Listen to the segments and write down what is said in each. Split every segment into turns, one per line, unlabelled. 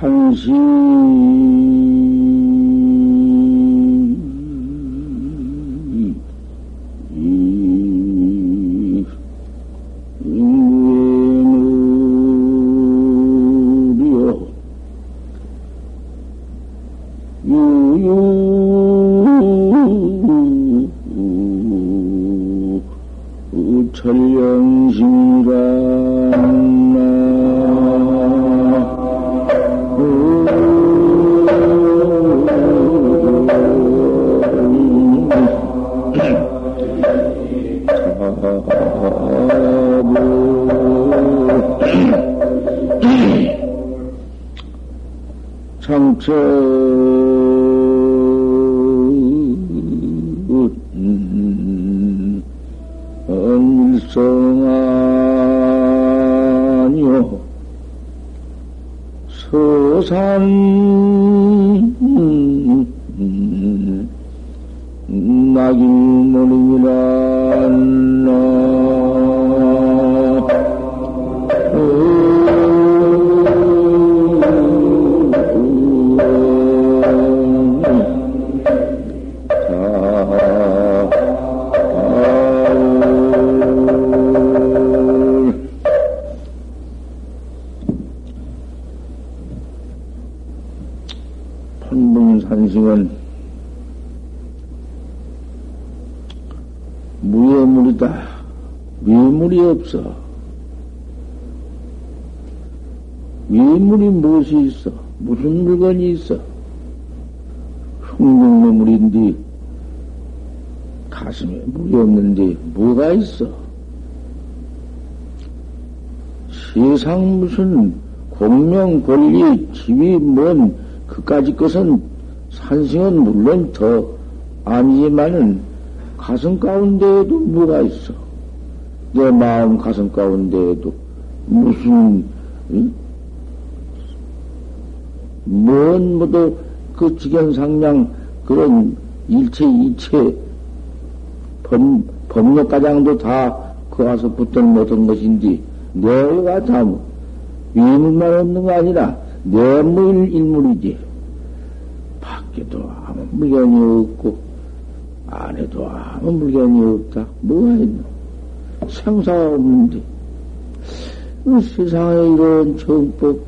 상시 서산. 낙인머리니라 판문산승은 무예물이다. 위물이 없어. 위물이 무엇이 있어? 무슨 물건이 있어? 흉흉매물인데 가슴에 물이 없는데 뭐가 있어? 세상 무슨 공명, 권리, 지위, 뭔 그까지 것은 산승은 물론 더 아니지만은 가슴 가운데에도 뭐가 있어? 내 마음 가슴 가운데에도 무슨 응? 뭔 뭐도 그 지견상량 그런 일체 이체 법, 법력가장도 다 그 와서 붙던 못한 것인데 내가 다 뭐, 위물만 없는 거 아니라 내물 일물이지 밖에도 아무 물건이 없고 안에도 아무 물건이 없다 뭐가 있노 생사가 없는데 이 세상에 이런 정법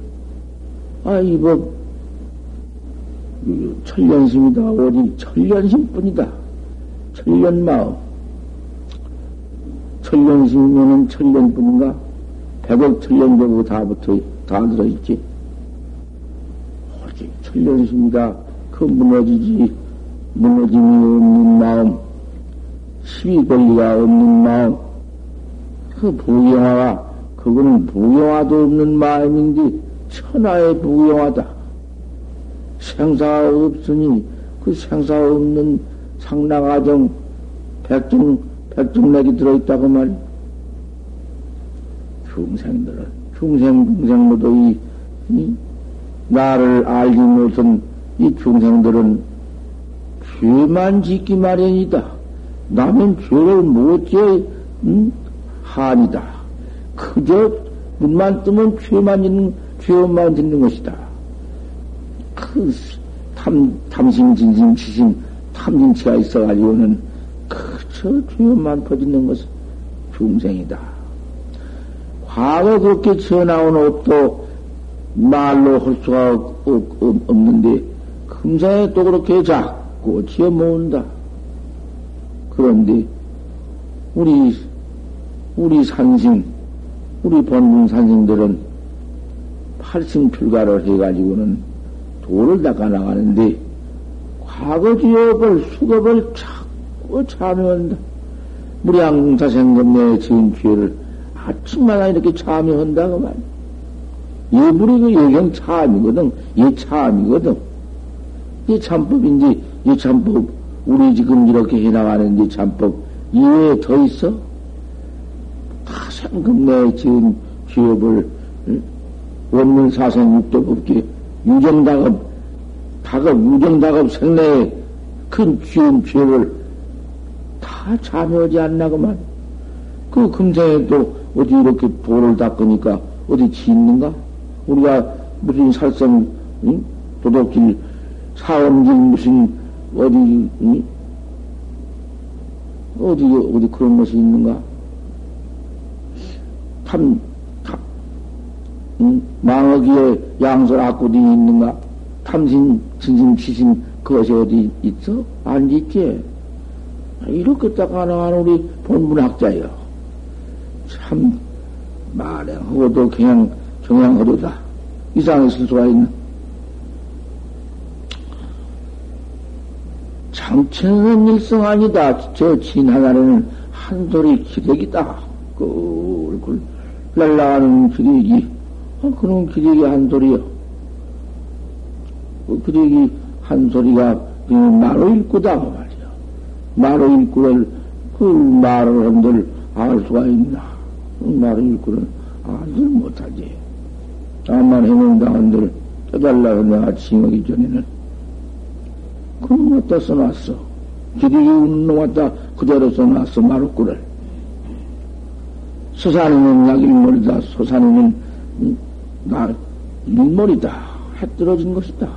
아 이 법 천련심이다. 오직 천련심 뿐이다. 천련마음. 천련심이면은 천련뿐인가? 백억 천련되고 다 붙어, 다 들어있지. 천련심이다. 그 무너지지, 무너짐이 없는 마음, 시비 권리가 없는 마음, 그 부영화가, 그거는 부영화도 없는 마음인데, 천하의 부영화다. 생사가 없으니 그 생사 없는 상나가정 백중 백중맥이 들어있다고 말이 중생들은 중생 중생 모두 이, 이 나를 알지 못한 이 중생들은 죄만 짓기 마련이다. 나는 죄를 못지어 음? 한이다. 그저 눈만 뜨면 죄만 짓는 죄만 짓는 것이다. 그 탐, 탐심, 진심, 치심, 탐진치가 있어가지고는 그저 죄만 퍼지는 것은 중생이다. 과거 그렇게 지어나온 옷도 말로 할 수가 없는데, 금생에 또 그렇게 자꾸 지어 모은다. 그런데, 우리, 우리 산신, 우리 본문 산신들은 팔승필가를 해가지고는 도를 닦아 나가는데, 과거 지역을, 수급을 자꾸 참여한다. 무량사생금 내 지은 죄를 아침마다 이렇게 참여한다고 말이야. 그 예경 참이거든. 예 참이거든. 이 참법인데, 이 참법, 우리 지금 이렇게 해나가는데 참법, 이외에 더 있어? 다 생금 내 지은 죄업을, 원문 사생 육도법계, 유정다급, 다급, 유정다급 생내에 큰 지은 죄를 다 참여하지 않나 그만. 그 금생에 또 어디 이렇게 돌을 닦으니까 어디 짓는가? 우리가 무슨 살성 응? 도덕질, 사원질 무슨, 어디, 응? 어디, 어디 그런 것이 있는가? 탐, 탐, 응? 망어기에 양설 악구이 있는가? 탐신, 진심, 치신 그것이 어디 있어? 안 있지? 이렇게 딱 하나하나 우리 본문학자요. 참, 말행하고도 그냥 경향하도다. 이상했을 수가 있나? 장천은 일성 아니다. 저 진하나는 한 소리 기력이다. 꿀꿀 날라가는 기력이. 아, 그런 기력이 한 소리요. 그 기력이 한 소리가 마로 일구다. 그 말이야. 마로 일구를, 그 말을 한들 알 수가 있나. 마로 일구를 알지 못하지. 암만 해놓는다 한들 떠달라고 내가 징하기 전에는 그럼 갖다 써놨어. 기리기 웃는 놈 갖다 그대로 써놨어, 마루꾸를. 서산이는 약일머리다, 소산이는 나, 일머리다. 해 떨어진 것이다.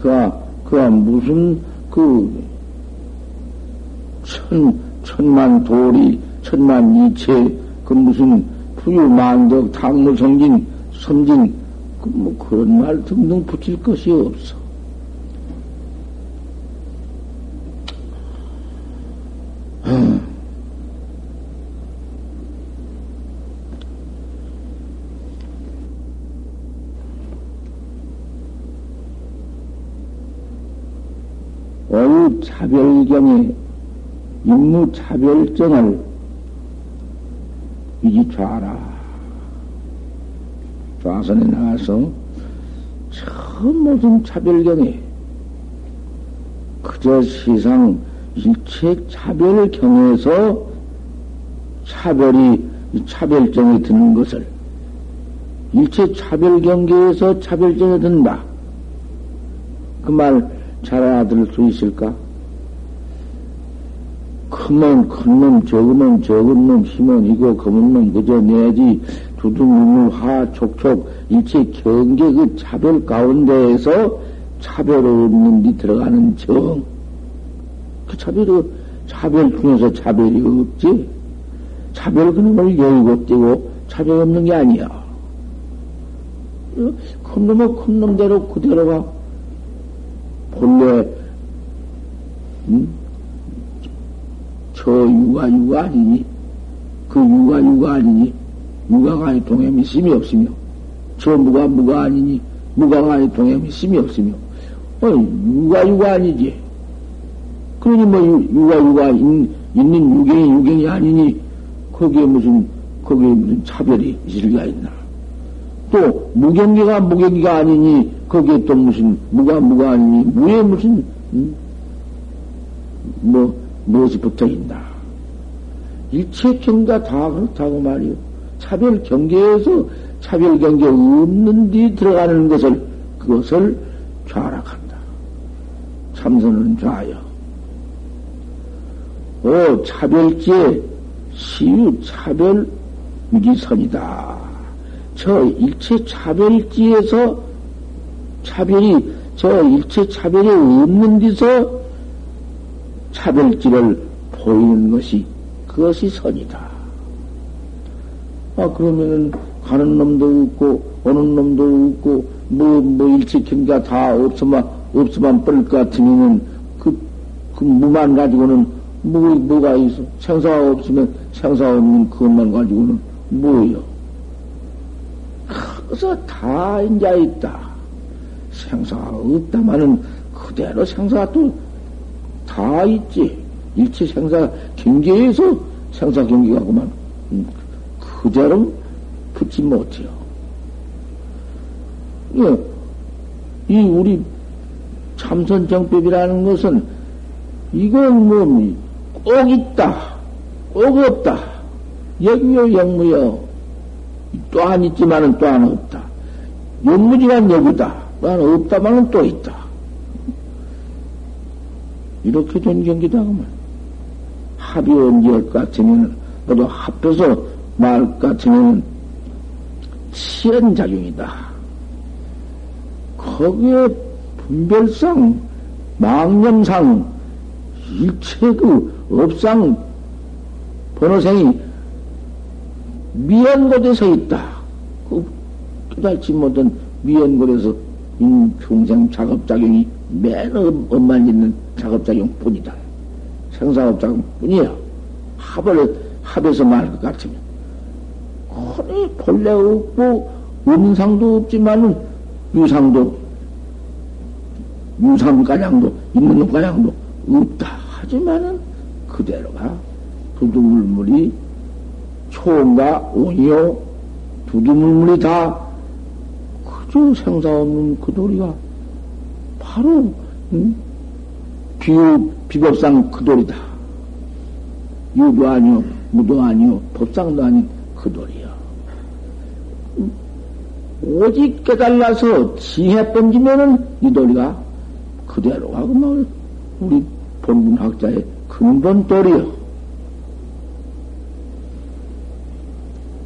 그가, 그가 무슨, 그, 천, 천만 도리, 천만 이체, 그 무슨 부유 만덕, 당무 성진, 선진, 뭐 그런 말 등등 붙일 것이 없어. 어유 차별경에 임무 차별정을 이지 좌라. 좌선에 나와서 처음 모든 차별경에 그저 세상 일체 차별경에서 차별이 차별정이 드는 것을 일체 차별 경계에서 차별정이 든다. 그 말 잘 알아들을 수 있을까? 큰놈, 큰 놈, 적은 놈, 적은 놈, 힘은 이고, 검은 놈, 그저 내지, 두둥뭉뭉 화 촉촉 일체 경계 그 차별 가운데에서 차별 없는 데 들어가는 정. 그 차별이, 차별 중에서 차별이 없지. 차별 그놈을 열고 떼고 차별 없는 게 아니야. 큰 놈은 큰 놈대로 그대로가 본래, 음? 저 유가 유가 아니니? 그 유가 유가 아니니? 무가가 아니 동해 미 심이 없으며, 저 무가 무가 아니니, 무가가 아니 동해 미 심이 없으며, 어, 유가 유가 아니지. 그러니 뭐 유, 유가 유가 있, 있는 유경이 유경이 아니니, 거기에 무슨, 거기에 무슨 차별이 있을 리가 있나. 또, 무경기가 무경기가 아니니, 거기에 또 무슨, 무가 무가 아니니, 무에 무슨, 음? 뭐, 무엇이 붙어 있나. 일체 경가 다 그렇다고 말이요. 차별 경계에서 차별 경계 없는 데 들어가는 것을 그것을 좌락한다. 참선은 좌여. 오 차별지에 시유 차별 위기선이다. 저 일체 차별지에서 차별이 저 일체 차별이 없는 데서 차별지를 보이는 것이 그것이 선이다. 아, 그러면은, 가는 놈도 없고, 오는 놈도 없고, 뭐, 뭐, 일체 경계가 다 없으면, 없으면 뺄 것 같으면은, 그, 그 무만 가지고는, 뭐, 뭐가 있어? 생사가 없으면, 생사 없는 그것만 가지고는, 뭐요? 그래서 다 인자 있다. 생사가 없다마는, 그대로 생사가 또, 다 있지. 일체 생사 경계에서 생사 경계가 그만. 음. 그대로 붙지 못해요. 예, 이 우리 참선정법이라는 것은 이건 뭐, 꼭 있다, 꼭 없다. 여기요, 영무요. 또한 있지만은 또한 없다. 영무지만 여기다. 또한 없다만은 또 있다. 이렇게 된 경기다, 그만. 합이 언제 할것 같으면 모두 합해서 말 같으면 치연작용이다. 거기에 분별상, 망념상, 일체 그 업상 번호생이 미연곳에 서 있다. 그 깨달지 못한 미연곳에서 중생 작업작용이 맨 엄만 있는 작업작용 뿐이다. 생사업작용 뿐이야. 합을, 합에서 말할 것 같으면. 아니, 본래 없고, 음상도 없지만은, 유상도, 유상가량도, 있는 놈가량도 없다. 하지만은, 그대로가 두두물물이 초음과 온이요, 두두물물이 다 그저 생사 없는 그 도리가 바로 응? 비유 비법상 그 도리다. 유도 아니요, 무도 아니요, 법상도 아닌 그 도리요. 오직 깨달아서 지혜 번지면은 이 도리가 그대로가 뭐 우리 본문 학자의 근본 도리요.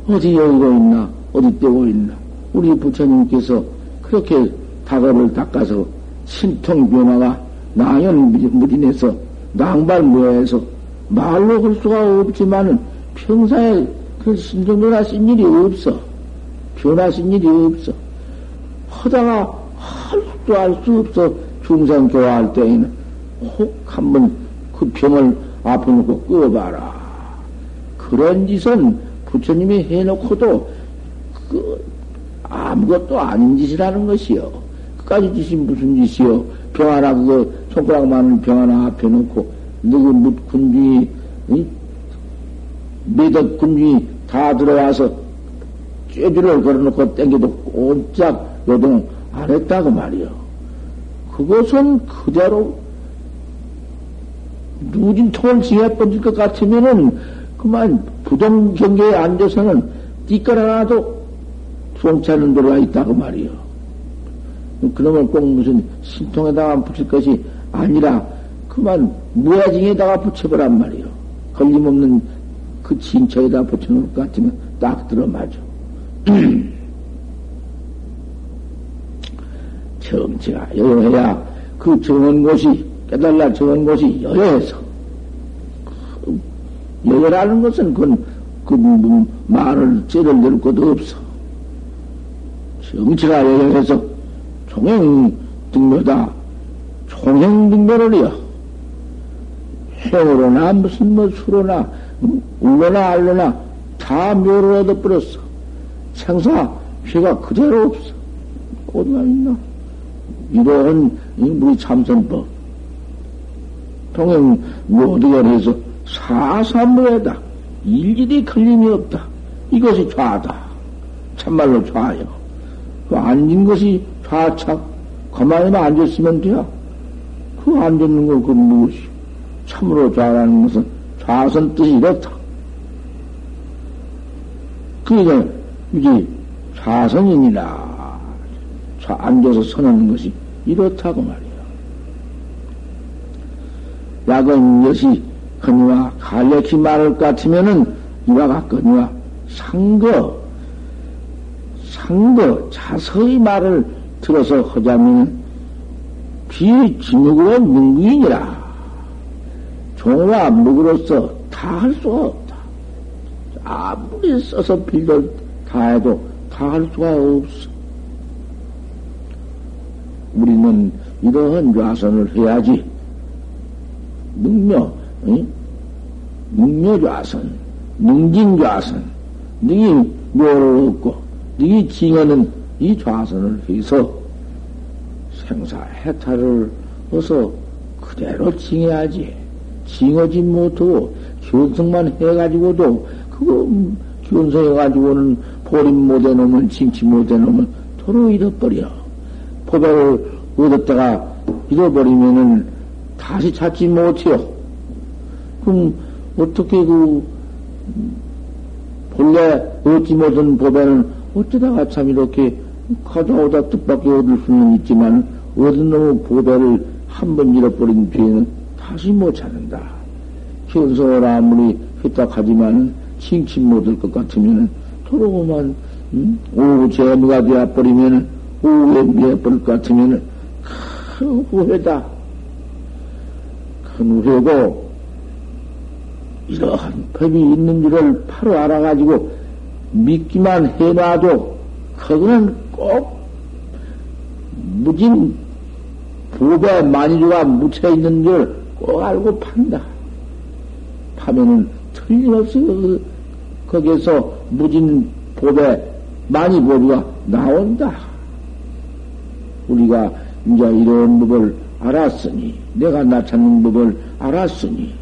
어디 여기고 있나, 어디 떼고 있나. 우리 부처님께서 그렇게 다가를 닦아서 신통 변화가 나연 무진해서 낭발무해서 말로 할 수가 없지만은 평사에 그 신통 변화신 일이 없어. 변화신 일이 없어. 하다가 할 수도 할 수 없어. 중생 교화 할 때에는 혹 한번 그 병을 아프놓고 끄어봐라. 그런 짓은 부처님이 해놓고도 그 아무것도 아닌 짓이라는 것이요. 그까지 짓이 무슨 짓이요? 병 하나 그거 손가락 많은 병 하나 앞에 놓고 누구 묻 군중이 매덕 군중이 다 들어와서 쇠줄을 걸어놓고 땡겨도 꼼짝 요동 안 했다고 말이요. 그것은 그대로 누진 통을 지해 뻗을 것 같으면은 그만 부동 경계에 앉아서는 띠깔 하나도 송차는 들어와 있다고 말이요. 그놈을 꼭 무슨 신통에다가 붙일 것이 아니라 그만 무야징에다가 붙여보란 말이요. 걸림없는 그 진처에다 붙여놓을 것 같으면 딱 들어맞아. 정치가 여여해야 그 정한 곳이 깨달라 정한 곳이 여여해서 여여라는 것은 그건 그 말을 째를 낼 것도 없어. 정치가 여여해서 총행 등묘다. 총행 등묘를이요. 행으로나 무슨 뭐 수로나 울로나 알로나 다 묘를 얻어버렸어. 생사 피가 그대로 없어. 어디가 있나? 이러한 우리 참선법. 통행 묘득을 해서 사삼무에다 일일이 걸림이 없다. 이것이 좌다. 참말로 좌요. 그 앉은 것이 좌착. 가만히만 앉았으면 돼요. 그 앉았는 거, 그 무엇이. 참으로 좌라는 것은 좌선 뜻이 이렇다. 그게 이제 좌선이니라. 좌, 앉아서 선하는 것이 이렇다고 말이야. 약은 여시 거니와 말할 것 같으면은 이와 같거니와 상거, 상거, 자서히 말을 들어서 하자면 비진흙으로 능구이니라. 종과 묵으로서 다 할 수가 없다. 아무리 써서 빌려 다 해도 다 할 수가 없어. 우리는 이러한 좌선을 해야지. 능력, 능묘 좌선, 능진 좌선, 능이 묘를 얻고, 능 이 징하는 이 좌선을 해서 생사 해탈을 어서 그대로 징해야지. 징하지 못하고 견성만 해가지고도 그거 견성해가지고는 보림 못해 놓으면 징치 못해 놓으면 도로 잃어버려. 포배를 얻었다가 잃어버리면은 다시 찾지 못해요. 그럼 어떻게 그 본래 얻지 못한 법에는 어쩌다가 참 이렇게 가다 오다 뜻밖에 얻을 수는 있지만 얻은 놈의 보배를 한 번 잃어버린 뒤에는 다시 못 찾는다. 현성을 아무리 휘딱하지만 칭칭 못할 것 같으면은 도로고만 응? 오후 재미가 되어버리면, 오후에 미해버릴 것 같으면, 큰 후회다. 큰 후회고, 이러한 법이 있는 줄을 바로 알아가지고 믿기만 해놔도, 그거는 꼭 무진 부배 만주가 묻혀 있는 줄 꼭 알고 판다. 파면은 틀림없이 그, 거기에서 무진 보배 많이 보배가 나온다. 우리가 이제 이런 법을 알았으니, 내가 나타낸 법을 알았으니,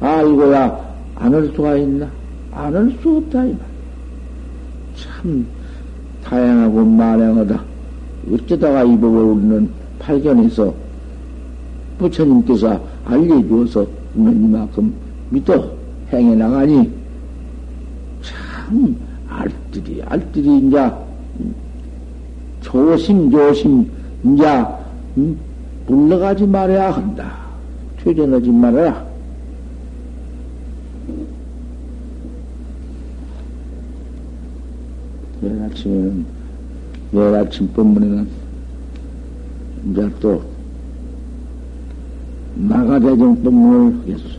아, 이거야, 안할 수가 있나? 안할수 없다, 이 말. 참, 다양하고 만행하다. 어쩌다가 이 법을 우리는 발견해서 부처님께서 알려주어서 우리는 이만큼 믿어 행해 나가니 참 알뜰히 알뜰히 이제 조심 조심 이제 물러가지 말아야 한다. 퇴전하지 말아라. 내일 아침에는 내일 아침 본문에는 이제 또 나가대정 법문을 하겠어.